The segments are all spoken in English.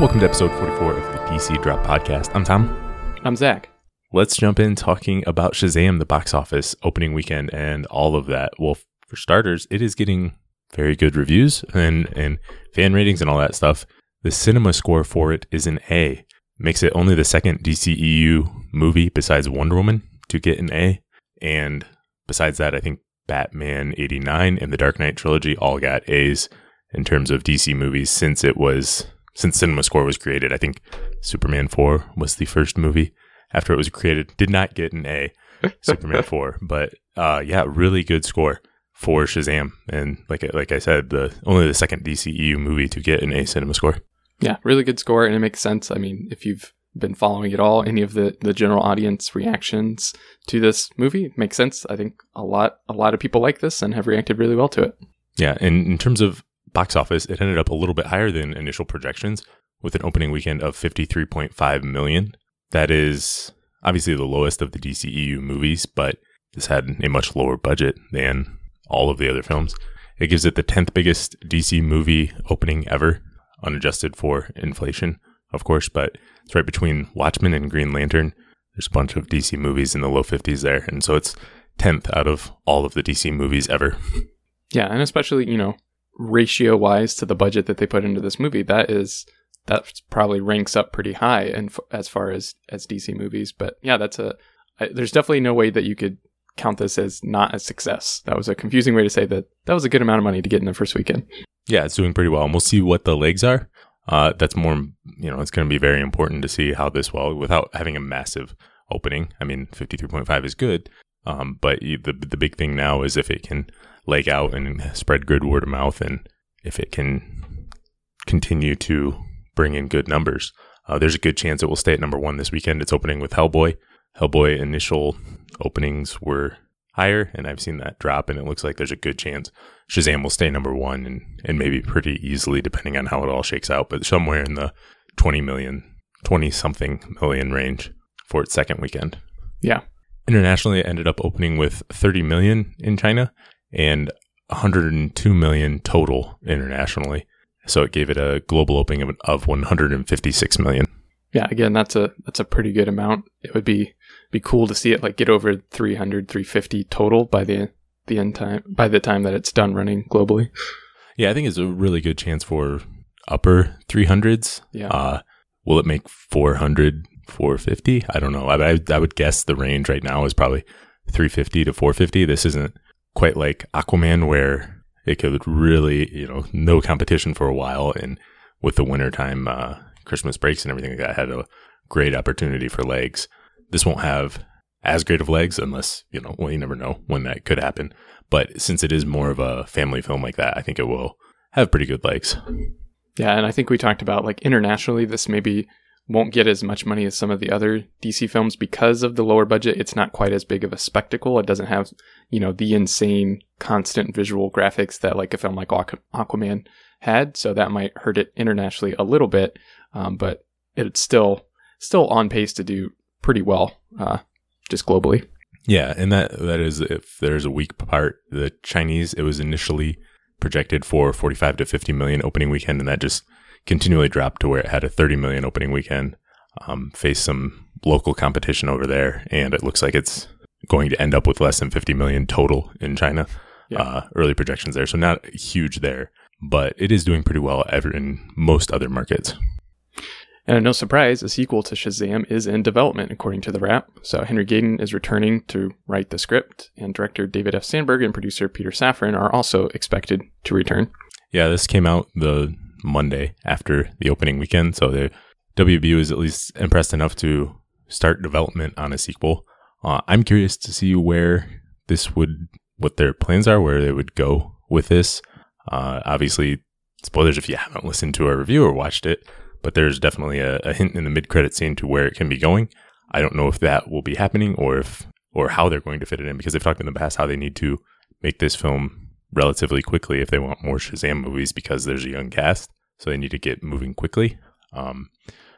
Welcome to episode 44 of the DC Drop Podcast. I'm Tom. I'm Zach. Let's jump in talking about Shazam, the box office opening weekend, and all of that. Well, for starters, it is getting very good reviews and, and fan ratings and all that stuff. The cinema score for it is an A. Makes it only the second DCEU movie besides Wonder Woman to get an A. And besides that, I think Batman 89 and the Dark Knight trilogy all got A's in terms of DC movies since it was since Cinema Score was created. I think Superman 4 was the first movie after it was created. Did not get an A, Superman 4, but uh, yeah, really good score for Shazam. And like like I said, the only the second DCEU movie to get an A Cinema Score. Yeah, really good score, and it makes sense. I mean, if you've been following it all, any of the the general audience reactions to this movie makes sense. I think a lot a lot of people like this and have reacted really well to it. Yeah, and in terms of box office, it ended up a little bit higher than initial projections with an opening weekend of 53.5 million. That is obviously the lowest of the DCEU movies, but this had a much lower budget than all of the other films. It gives it the 10th biggest DC movie opening ever, unadjusted for inflation, of course, but it's right between Watchmen and Green Lantern. There's a bunch of DC movies in the low 50s there, and so it's 10th out of all of the DC movies ever. Yeah, and especially, you know, ratio wise to the budget that they put into this movie, that is that probably ranks up pretty high and f- as far as as DC movies. But yeah, that's a I, there's definitely no way that you could count this as not a success. That was a confusing way to say that that was a good amount of money to get in the first weekend. Yeah, it's doing pretty well. And we'll see what the legs are. Uh, that's more, you know, it's going to be very important to see how this well without having a massive opening. I mean, 53.5 is good. Um, but the, the big thing now is if it can leg out and spread good word of mouth and if it can continue to bring in good numbers. Uh, there's a good chance it will stay at number one this weekend. It's opening with Hellboy. Hellboy initial openings were higher, and I've seen that drop, and it looks like there's a good chance Shazam will stay number one and, and maybe pretty easily, depending on how it all shakes out, but somewhere in the 20 million, 20 something million range for its second weekend. Yeah. Internationally, it ended up opening with 30 million in China and 102 million total internationally. So it gave it a global opening of, of 156 million. Yeah, again, that's a that's a pretty good amount. It would be be cool to see it like get over 300 350 total by the the end time by the time that it's done running globally. Yeah, I think it's a really good chance for upper 300s. Yeah. Uh, will it make 400 450? I don't know. I, I I would guess the range right now is probably 350 to 450. This isn't quite like Aquaman where it could really, you know, no competition for a while. And with the wintertime, uh, Christmas breaks and everything like that, had a great opportunity for legs. This won't have as great of legs unless, you know, well, you never know when that could happen. But since it is more of a family film like that, I think it will have pretty good legs. Yeah. And I think we talked about like internationally, this maybe won't get as much money as some of the other DC films because of the lower budget. It's not quite as big of a spectacle. It doesn't have, you know, the insane constant visual graphics that like a film like Aquaman had. So that might hurt it internationally a little bit, um, but it's still still on pace to do pretty well, uh, just globally. Yeah, and that that is if there's a weak part. The Chinese it was initially projected for 45 to 50 million opening weekend, and that just continually dropped to where it had a 30 million opening weekend. Um, faced some local competition over there, and it looks like it's going to end up with less than 50 million total in China. Yeah. Uh, early projections there, so not huge there, but it is doing pretty well ever in most other markets. And no surprise, a sequel to Shazam is in development, according to the Wrap. So Henry Gayden is returning to write the script, and director David F. Sandberg and producer Peter Safran are also expected to return. Yeah, this came out the Monday after the opening weekend. So the WB is at least impressed enough to start development on a sequel. Uh, I'm curious to see where this would, what their plans are, where they would go with this. Uh, obviously, spoilers if you haven't listened to our review or watched it, but there's definitely a, a hint in the mid-credit scene to where it can be going. I don't know if that will be happening or if or how they're going to fit it in because they've talked in the past how they need to make this film relatively quickly if they want more Shazam movies because there's a young cast. So they need to get moving quickly. Um,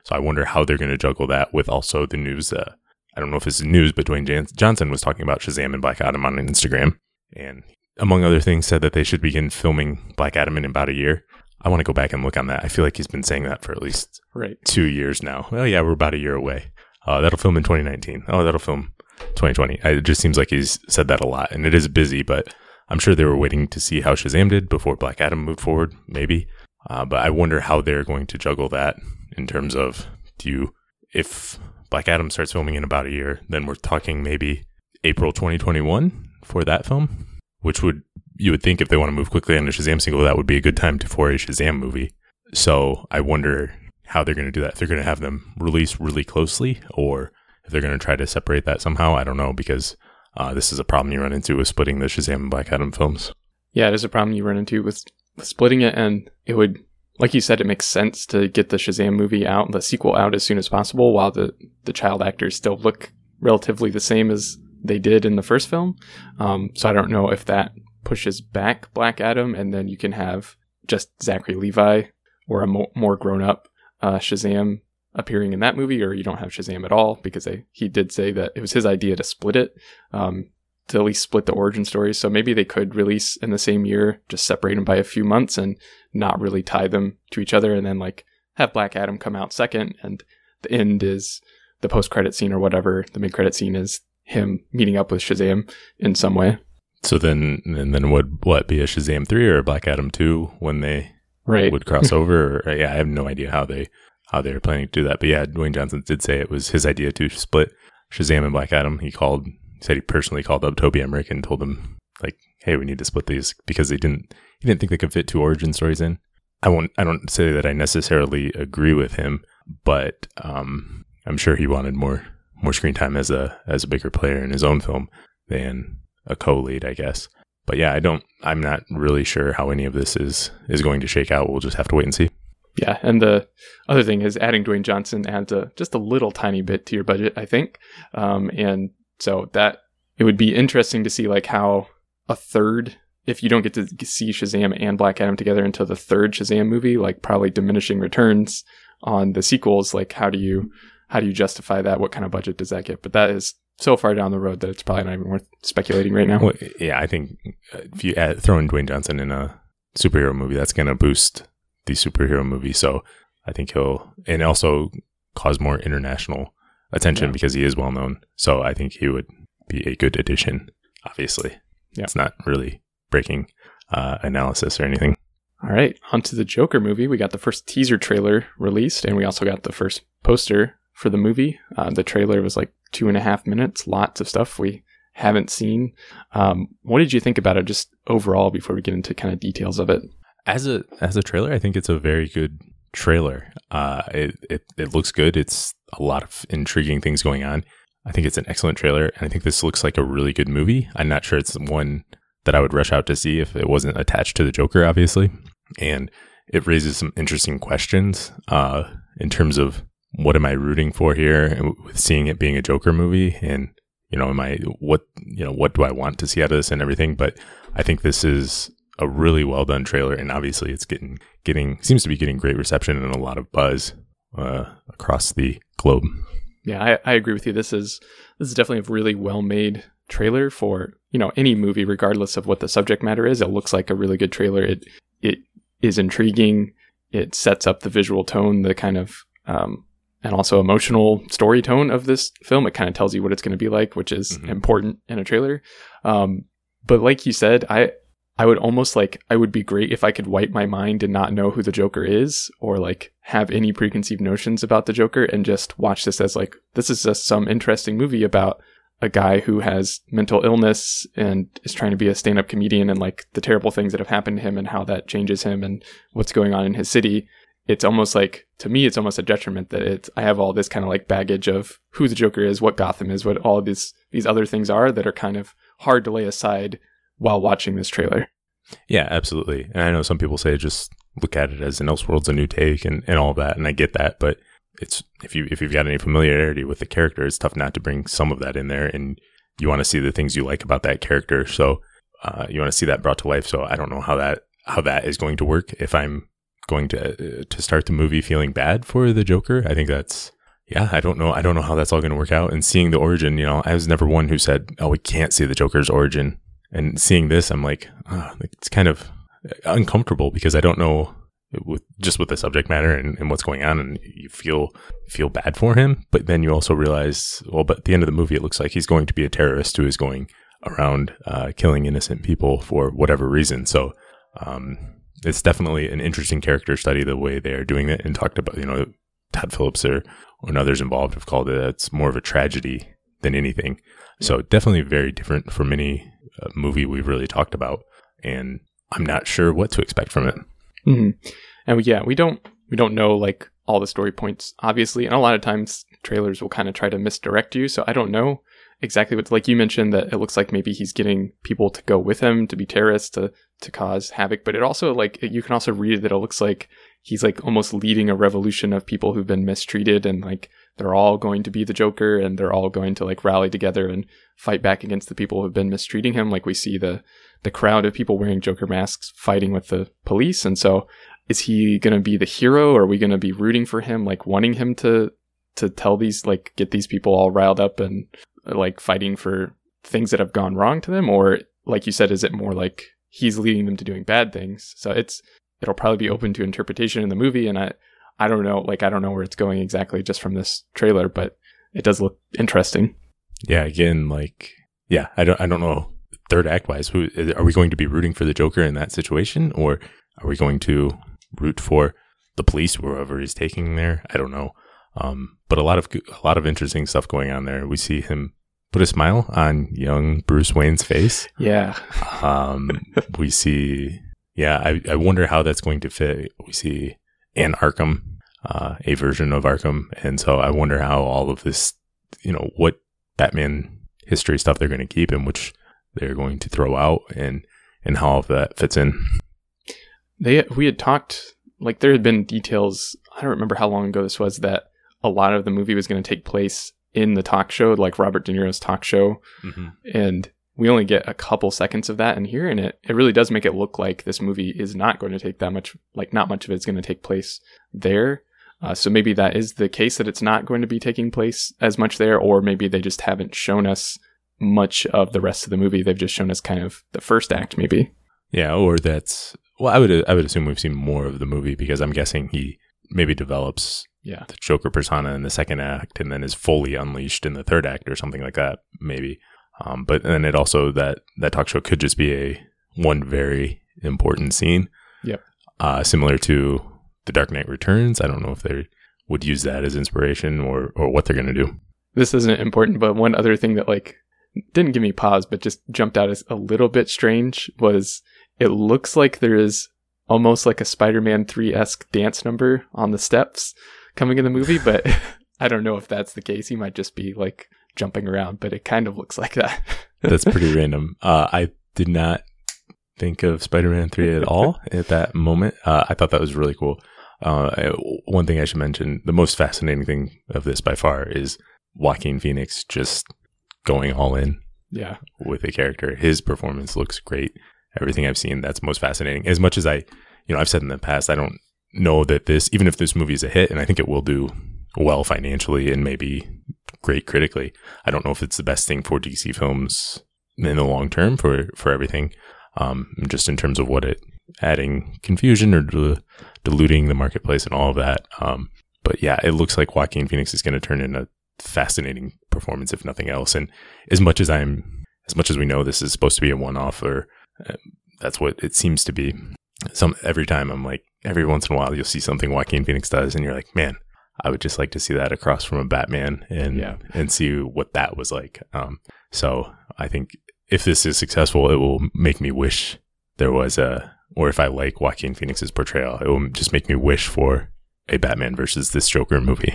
so I wonder how they're going to juggle that with also the news. Uh, I don't know if it's news, but Dwayne Jan- Johnson was talking about Shazam and Black Adam on Instagram. And among other things, said that they should begin filming Black Adam in about a year. I want to go back and look on that. I feel like he's been saying that for at least Right. two years now. Well, yeah, we're about a year away. Uh, that'll film in 2019. Oh, that'll film 2020. I- It just seems like he's said that a lot, and it is busy. But I'm sure they were waiting to see how Shazam did before Black Adam moved forward. Maybe, uh, but I wonder how they're going to juggle that in terms of do you if Black Adam starts filming in about a year, then we're talking maybe April 2021 for that film, which would you would think if they want to move quickly on the Shazam single, that would be a good time to for a Shazam movie. So I wonder how they're going to do that. If they're going to have them release really closely, or if they're going to try to separate that somehow. I don't know because uh, this is a problem you run into with splitting the Shazam and Black Adam films. Yeah, it is a problem you run into with, splitting it, and it would, like you said, it makes sense to get the Shazam movie out, the sequel out as soon as possible, while the the child actors still look relatively the same as they did in the first film. Um, so I don't know if that pushes back Black Adam, and then you can have just Zachary Levi or a mo- more grown up uh, Shazam appearing in that movie, or you don't have Shazam at all because they, he did say that it was his idea to split it. Um, to at least split the origin stories. So maybe they could release in the same year, just separate them by a few months and not really tie them to each other, and then like have Black Adam come out second, and the end is the post credit scene or whatever. The mid credit scene is him meeting up with Shazam in some way. So then, and then would what be a Shazam three or a Black Adam two when they Right. would cross over? Or, yeah, I have no idea how they how they were planning to do that. But yeah, Dwayne Johnson did say it was his idea to split Shazam and Black Adam. He called said he personally called up Toby Emmerich and told him like, "Hey, we need to split these because they didn't he didn't think they could fit two origin stories in." I won't I don't say that I necessarily agree with him, but um, I'm sure he wanted more more screen time as a as a bigger player in his own film than a co-lead, I guess. But yeah, I don't. I'm not really sure how any of this is is going to shake out. We'll just have to wait and see. Yeah, and the other thing is adding Dwayne Johnson adds a just a little tiny bit to your budget, I think. Um, and so that it would be interesting to see like how a third, if you don't get to see Shazam and Black Adam together until the third Shazam movie, like probably diminishing returns on the sequels. Like how do you how do you justify that? What kind of budget does that get? But that is so far down the road that it's probably not even worth speculating right now. Well, yeah, I think if you add, throw in Dwayne Johnson in a superhero movie, that's going to boost the superhero movie. So I think he'll and also cause more international attention Yeah. because he is well known. So I think he would be a good addition. Obviously, Yeah. it's not really breaking uh, analysis or anything. All right, on to the Joker movie. We got the first teaser trailer released, and we also got the first poster for the movie. Uh, the trailer was like two and a half minutes, lots of stuff we haven't seen. Um, what did you think about it just overall before we get into kind of details of it? As a as a trailer, I think it's a very good trailer. Uh, it, it it looks good. It's a lot of intriguing things going on. I think it's an excellent trailer, and I think this looks like a really good movie. I'm not sure it's one that I would rush out to see if it wasn't attached to the Joker, obviously. And it raises some interesting questions uh, in terms of what am I rooting for here, with seeing it being a Joker movie, and you know, am I what you know what do I want to see out of this and everything. But I think this is a really well done trailer, and obviously it's getting getting seems to be getting great reception and a lot of buzz uh, across the globe. Yeah, I, I agree with you. This is this is definitely a really well made trailer for you know any movie, regardless of what the subject matter is. It looks like a really good trailer. It it is intriguing. It sets up the visual tone, the kind of um, and also emotional story tone of this film. It kind of tells you what it's going to be like, which is Mhm. important in a trailer. Um, but like you said, I I would almost like I would be great if I could wipe my mind and not know who the Joker is or like have any preconceived notions about the Joker and just watch this as like this is just some interesting movie about a guy who has mental illness and is trying to be a stand-up comedian and like the terrible things that have happened to him and how that changes him and what's going on in his city. It's almost like to me it's almost a detriment that it's I have all this kind of like baggage of who the Joker is, what Gotham is, what all these these other things are that are kind of hard to lay aside while watching this trailer. Yeah, absolutely. And I know some people say just look at it as an Elseworld's a new take and, and all of that, and I get that, but it's if you if you've got any familiarity with the character, it's tough not to bring some of that in there, and you want to see the things you like about that character. So uh, you want to see that brought to life. So I don't know how that how that is going to work. If I'm going to uh, to start the movie feeling bad for the Joker, I think that's yeah. I don't know. I don't know how that's all going to work out. And seeing the origin, you know, I was never one who said, "Oh, we can't see the Joker's origin." And seeing this, I'm like, ah, it's kind of uncomfortable because I don't know with just with the subject matter and, and what's going on, and you feel feel bad for him. But then you also realize, well, but at the end of the movie, it looks like he's going to be a terrorist who is going around uh, killing innocent people for whatever reason. So um, it's definitely an interesting character study the way they are doing it and talked about you know Todd Phillips or, or others involved have called it it's more of a tragedy than anything. So definitely very different from any movie we've really talked about, and I'm not sure what to expect from it. hmm And yeah, we don't we don't know like all the story points obviously, and a lot of times trailers will kind of try to misdirect you. So I don't know exactly what like you mentioned that it looks like maybe he's getting people to go with him to be terrorists to to cause havoc, but it also like you can also read that it looks like he's like almost leading a revolution of people who've been mistreated and like they're all going to be the Joker and they're all going to like rally together and fight back against the people who've been mistreating him. Like we see the the crowd of people wearing Joker masks fighting with the police, and so is he going to be the hero? Are we going to be rooting for him, like wanting him to to tell these like get these people all riled up and uh, like fighting for things that have gone wrong to them, or like you said, is it more like he's leading them to doing bad things? So it's it'll probably be open to interpretation in the movie, and I I don't know, like I don't know where it's going exactly just from this trailer, but it does look interesting. Yeah, again, like yeah, I don't I don't know third act wise, who are we going to be rooting for the Joker in that situation, or are we going to root for the police wherever he's taking there? I don't know. Um, but a lot of a lot of interesting stuff going on there. We see him put a smile on young Bruce Wayne's face. Yeah. Um, we see, yeah, I, I wonder how that's going to fit. We see Anne Arkham, uh, a version of Arkham, and so I wonder how all of this, you know, what Batman history stuff they're going to keep and which they're going to throw out, and and how all of that fits in. They we had talked like there had been details. I don't remember how long ago this was that a lot of the movie was going to take place in the talk show, like Robert De Niro's talk show, Mm-hmm. and we only get a couple seconds of that. And here in it, it really does make it look like this movie is not going to take that much, like not much of it's going to take place there. Uh, so maybe that is the case that it's not going to be taking place as much there, or maybe they just haven't shown us much of the rest of the movie. They've just shown us kind of the first act, maybe. Yeah, or that's well, I would I would assume we've seen more of the movie because I'm guessing he maybe develops Yeah. the Joker persona in the second act and then is fully unleashed in the third act or something like that, maybe. Um, but then it also that that talk show could just be a one very important scene. Yep. Uh, similar to The Dark Knight Returns. I don't know if they would use that as inspiration or or what they're gonna do. This isn't important, but one other thing that like didn't give me pause, but just jumped out as a little bit strange was it looks like there is almost like a Spider-Man 3 esque dance number on the steps coming in the movie, but I don't know if that's the case. He might just be like jumping around, but it kind of looks like that. That's pretty random. Uh, I did not think of Spider-Man 3 at all at that moment. Uh, I thought that was really cool. Uh, one thing I should mention, the most fascinating thing of this by far is Joaquin Phoenix just going all in yeah. with a character. His performance looks great. Everything I've seen, that's most fascinating. As much as I, you know, I've said in the past, I don't know that this, even if this movie is a hit, and I think it will do well financially and maybe great critically, I don't know if it's the best thing for DC films in the long term for for everything. Um, just in terms of what it adding confusion or dil- diluting the marketplace and all of that. Um, but yeah, it looks like Joaquin Phoenix is going to turn in a fascinating performance, if nothing else. And as much as I'm, as much as we know this is supposed to be a one-off, or uh, that's what it seems to be. Some every time I'm like, every once in a while you'll see something Joaquin Phoenix does, and you're like, man, I would just like to see that across from a Batman and Yeah. and see what that was like. Um, so I think if this is successful, it will make me wish there was a, or if I like Joaquin Phoenix's portrayal, it will just make me wish for a Batman versus this Joker movie.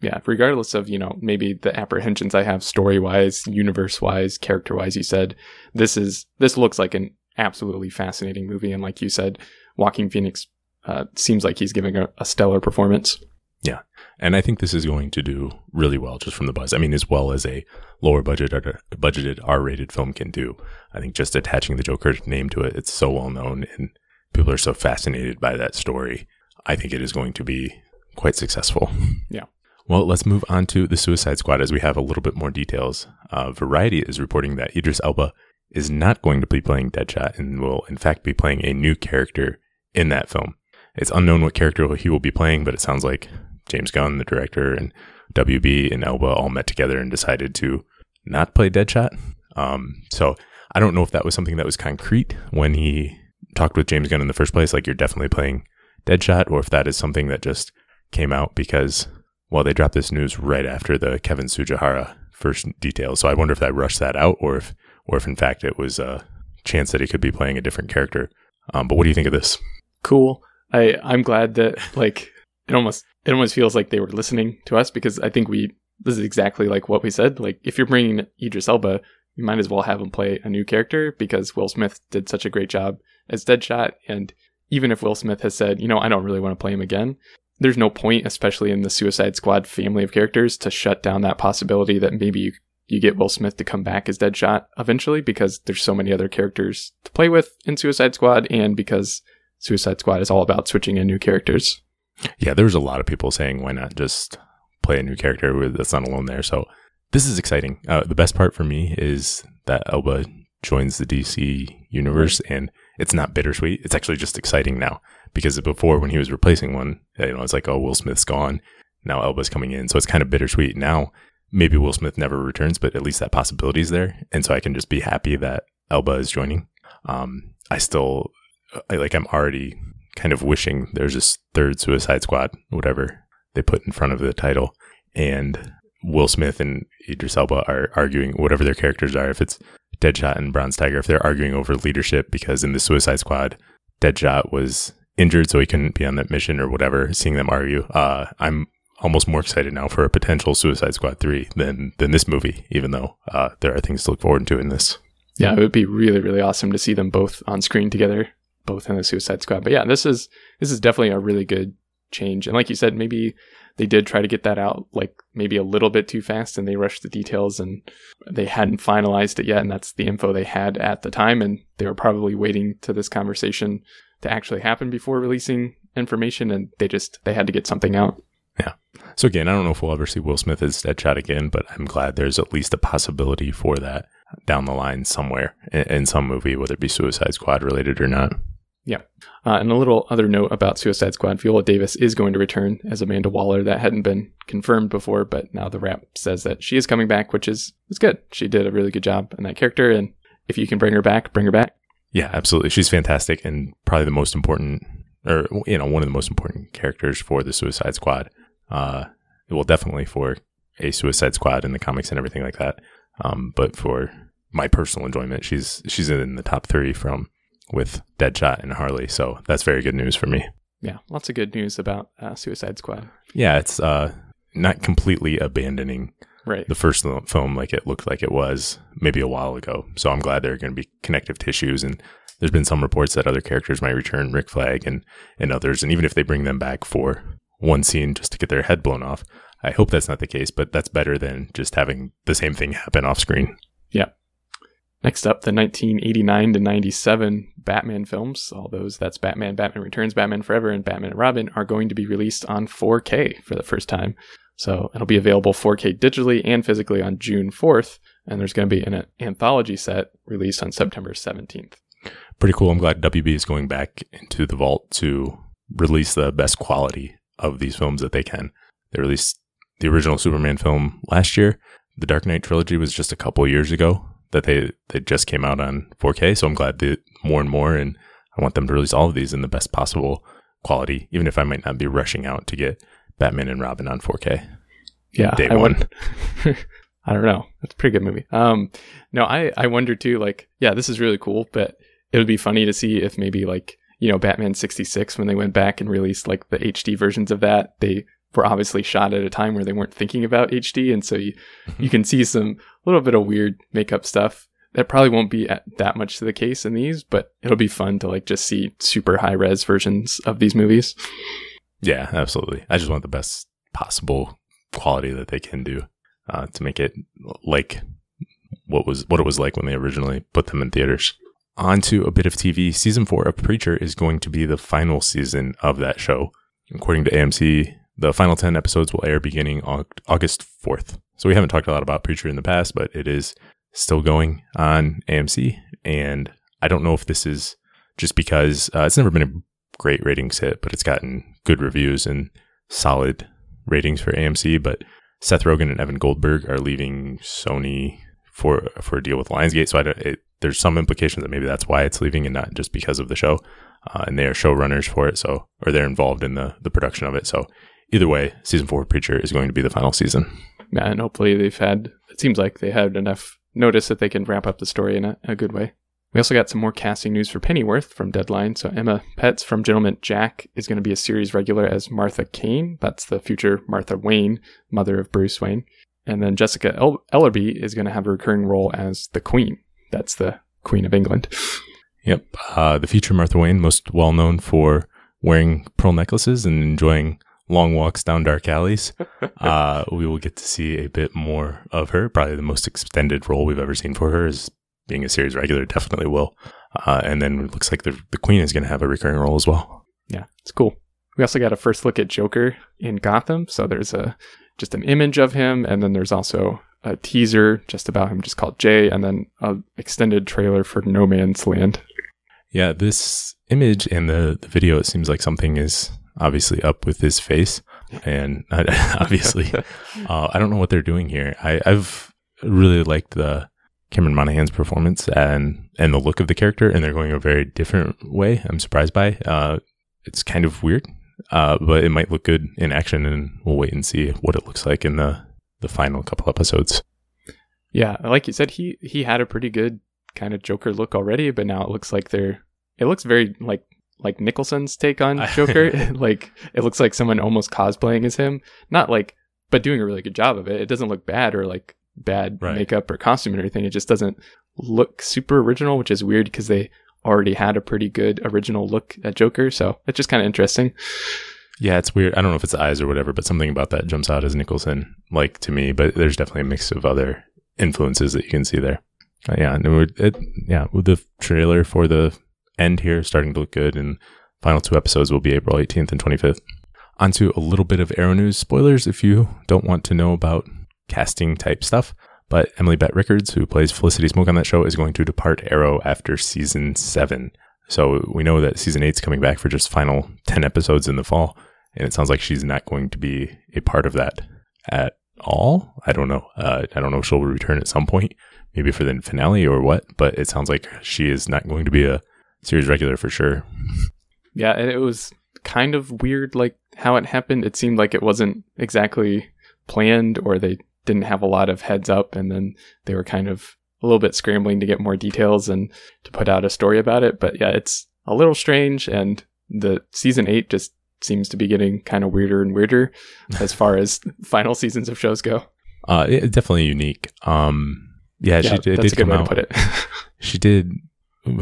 Yeah, regardless of, you know, maybe the apprehensions I have story wise, universe wise, character wise, you said, this is, this looks like an absolutely fascinating movie. And like you said, Joaquin Phoenix uh, seems like he's giving a, a stellar performance. And I think this is going to do really well just from the buzz. I mean, as well as a lower budget or budgeted R-rated film can do. I think just attaching the Joker name to it, it's so well known and people are so fascinated by that story. I think it is going to be quite successful. Yeah. Well, let's move on to the Suicide Squad as we have a little bit more details. Uh, Variety is reporting that Idris Elba is not going to be playing Deadshot and will, in fact, be playing a new character in that film. it's unknown what character he will be playing, but it sounds like James Gunn, the director, and WB and Elba all met together and decided to not play Deadshot. Um, so I don't know if that was something that was concrete when he talked with James Gunn in the first place, like you're definitely playing Deadshot, or if that is something that just came out because, well, they dropped this news right after the Kevin Tsujihara first details. So I wonder if that rushed that out, or if, or if in fact it was a chance that he could be playing a different character. Um, but what do you think of this? Cool. I I'm glad that like it almost it almost feels like they were listening to us because I think we this is exactly like what we said. Like if you're bringing Idris Elba, you might as well have him play a new character because Will Smith did such a great job as Deadshot. And even if Will Smith has said, you know, I don't really want to play him again, there's no point, especially in the Suicide Squad family of characters, to shut down that possibility that maybe you you get Will Smith to come back as Deadshot eventually because there's so many other characters to play with in Suicide Squad and because Suicide Squad is all about switching in new characters. Yeah, there was a lot of people saying, why not just play a new character that's not alone there? So this is exciting. Uh, the best part for me is that Elba joins the DC universe and it's not bittersweet. It's actually just exciting now because before when he was replacing one, you know, it's like, oh, Will Smith's gone. Now Elba's coming in. So it's kind of bittersweet. Now maybe Will Smith never returns, but at least that possibility is there. And so I can just be happy that Elba is joining. Um, I still, I, like, I'm already kind of wishing there's this third Suicide Squad, whatever they put in front of the title. And Will Smith and Idris Elba are arguing whatever their characters are. If it's Deadshot and Bronze Tiger, if they're arguing over leadership because in the Suicide Squad, Deadshot was injured, so he couldn't be on that mission or whatever. Seeing them argue, uh, I'm almost more excited now for a potential Suicide Squad three than than this movie. Even though uh, there are things to look forward to in this. Yeah, it would be really really awesome to see them both on screen together, both in the Suicide Squad. But yeah, this is this is definitely a really good change. And like you said, maybe they did try to get that out like maybe a little bit too fast and they rushed the details and they hadn't finalized it yet and that's the info they had at the time and they were probably waiting to this conversation to actually happen before releasing information and they just they had to get something out. Yeah. So again, I don't know if we'll ever see Will Smith as Deadshot again, but I'm glad there's at least a possibility for that down the line somewhere in, in some movie, whether it be Suicide Squad related or not. Yeah. Uh, and a little other note about Suicide Squad Viola Davis is going to return as Amanda Waller. That hadn't been confirmed before, but now the wrap says that she is coming back, which is, is good. She did a really good job in that character. And if you can bring her back, bring her back. Yeah, absolutely. She's fantastic and probably the most important, or, you know, one of the most important characters for the Suicide Squad. Uh, well, definitely for a Suicide Squad in the comics and everything like that. Um, but for my personal enjoyment, she's she's in the top three from with Deadshot and Harley. So that's very good news for me. Yeah, lots of good news about uh, Suicide Squad. Yeah, it's uh, not completely abandoning right. the first film like it looked like it was maybe a while ago. So I'm glad there are going to be connective tissues. And there's been some reports that other characters might return, Rick Flag and, and others. And even if they bring them back for one scene just to get their head blown off, I hope that's not the case, but that's better than just having the same thing happen off screen. Yeah. Next up, the 1989 to 97 Batman films, all those that's Batman, Batman Returns, Batman Forever, and Batman and Robin, are going to be released on 4K for the first time. So it'll be available 4K digitally and physically on June 4th, and there's going to be an anthology set released on September 17th. Pretty cool. I'm glad WB is going back into the vault to release the best quality of these films that they can. They released the original Superman film last year. The Dark Knight trilogy was just a couple years ago that they they just came out on 4K. So I'm glad that more and more, and I want them to release all of these in the best possible quality, even if I might not be rushing out to get Batman and Robin on 4K. Yeah, Day I one. I don't know. It's a pretty good movie. Um, no, I I wonder too. Like, yeah, this is really cool, but it would be funny to see if maybe like you know Batman 66 when they went back and released like the HD versions of that they were obviously shot at a time where they weren't thinking about HD, and so you you can see some a little bit of weird makeup stuff. That probably won't be that much to the case in these, but it'll be fun to like just see super high res versions of these movies. Yeah, absolutely. I just want the best possible quality that they can do uh, to make it like what was what it was like when they originally put them in theaters. On to a bit of TV. Season four of Preacher is going to be the final season of that show. According to AMC, the final 10 episodes will air beginning August 4th. So we haven't talked a lot about Preacher in the past, but it is still going on AMC. And I don't know if this is just because uh, it's never been a great ratings hit, but it's gotten good reviews and solid ratings for AMC. But Seth Rogen and Evan Goldberg are leaving Sony for for a deal with Lionsgate. So I don't, it, there's some implication that maybe that's why it's leaving and not just because of the show. Uh, and they are showrunners for it, so or they're involved in the the production of it. So either way, season four of Preacher is going to be the final season. Yeah, and hopefully they've had. It seems like they had enough notice that they can wrap up the story in a, a good way. We also got some more casting news for Pennyworth from Deadline. So Emma Paetz from Gentleman Jack is going to be a series regular as Martha Kane. That's the future Martha Wayne, mother of Bruce Wayne. And then Jessica El- Ellerby is going to have a recurring role as the Queen. That's the Queen of England. Yep. Uh, the future Martha Wayne, most well known for wearing pearl necklaces and enjoying long walks down dark alleys. Uh, we will get to see a bit more of her. Probably the most extended role we've ever seen for her is being a series regular. Definitely will. Uh, and then it looks like the, the Queen is going to have a recurring role as well. Yeah, it's cool. We also got a first look at Joker in Gotham. So there's a just an image of him, and then there's also a teaser just about him, just called Jay, and then a extended trailer for No Man's Land. Yeah, this image and the, the video, it seems like something is obviously up with his face. And obviously, uh, I don't know what they're doing here. I, I've really liked the Cameron Monaghan's performance and and the look of the character, and they're going a very different way. I'm surprised by. Uh, it's kind of weird, uh, but it might look good in action, and we'll wait and see what it looks like in the the final couple episodes. Yeah, like you said, he he had a pretty good kind of Joker look already, but now it looks like they're it looks very like like Nicholson's take on Joker. like it looks like someone almost cosplaying as him. Not like but doing a really good job of it. It doesn't look bad or like bad Right. makeup or costume or anything. It just doesn't look super original, which is weird because they already had a pretty good original look at Joker. So it's just kind of interesting. Yeah, it's weird. I don't know if it's eyes or whatever, but something about that jumps out as Nicholson, like to me. But there's definitely a mix of other influences that you can see there. Uh, yeah, and it, it, yeah, the trailer for the end here starting to look good, and final two episodes will be April 18th and 25th. Onto a little bit of Arrow news spoilers if you don't want to know about casting type stuff. But Emily Bett Rickards, who plays Felicity Smoak on that show, is going to depart Arrow after season seven. So we know that season eight's coming back for just final 10 episodes in the fall. And it sounds like she's not going to be a part of that at all. I don't know. Uh, I don't know if she'll return at some point, maybe for the finale or what, but it sounds like she is not going to be a series regular for sure. Yeah, it was kind of weird, like how it happened. It seemed like it wasn't exactly planned, or they didn't have a lot of heads up, and then they were kind of a little bit scrambling to get more details and to put out a story about it. But yeah, it's a little strange, and the season eight just seems to be getting kind of weirder and weirder as far as final seasons of shows go. Uh, it, definitely unique. Um, yeah, she did, that's did a good come way out. to put it. She did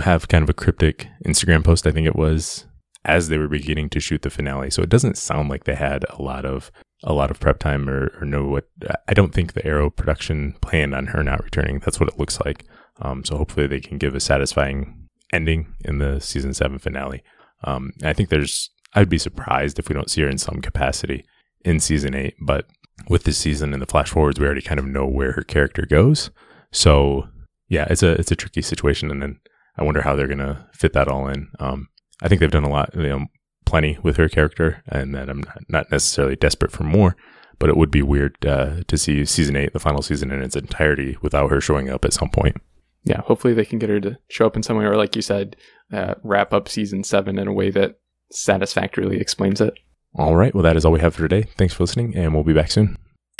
have kind of a cryptic Instagram post, I think it was, as they were beginning to shoot the finale. So it doesn't sound like they had a lot of a lot of prep time or, or know what. I don't think the Arrow production planned on her not returning. That's what it looks like. Um, so hopefully they can give a satisfying ending in the season seven finale. Um, I think there's. I'd be surprised if we don't see her in some capacity in season eight, but with this season and the flash forwards, we already kind of know where her character goes. So yeah, it's a it's a tricky situation, and then I wonder how they're gonna fit that all in. Um, I think they've done a lot, you know, plenty with her character, and that I'm not, not necessarily desperate for more. But it would be weird uh, to see season eight, the final season in its entirety, without her showing up at some point. yeah, hopefully they can get her to show up in some way, or like you said, uh, wrap up season seven in a way that satisfactorily explains it. All right, well, that is all we have for today. Thanks for listening, and we'll be back soon.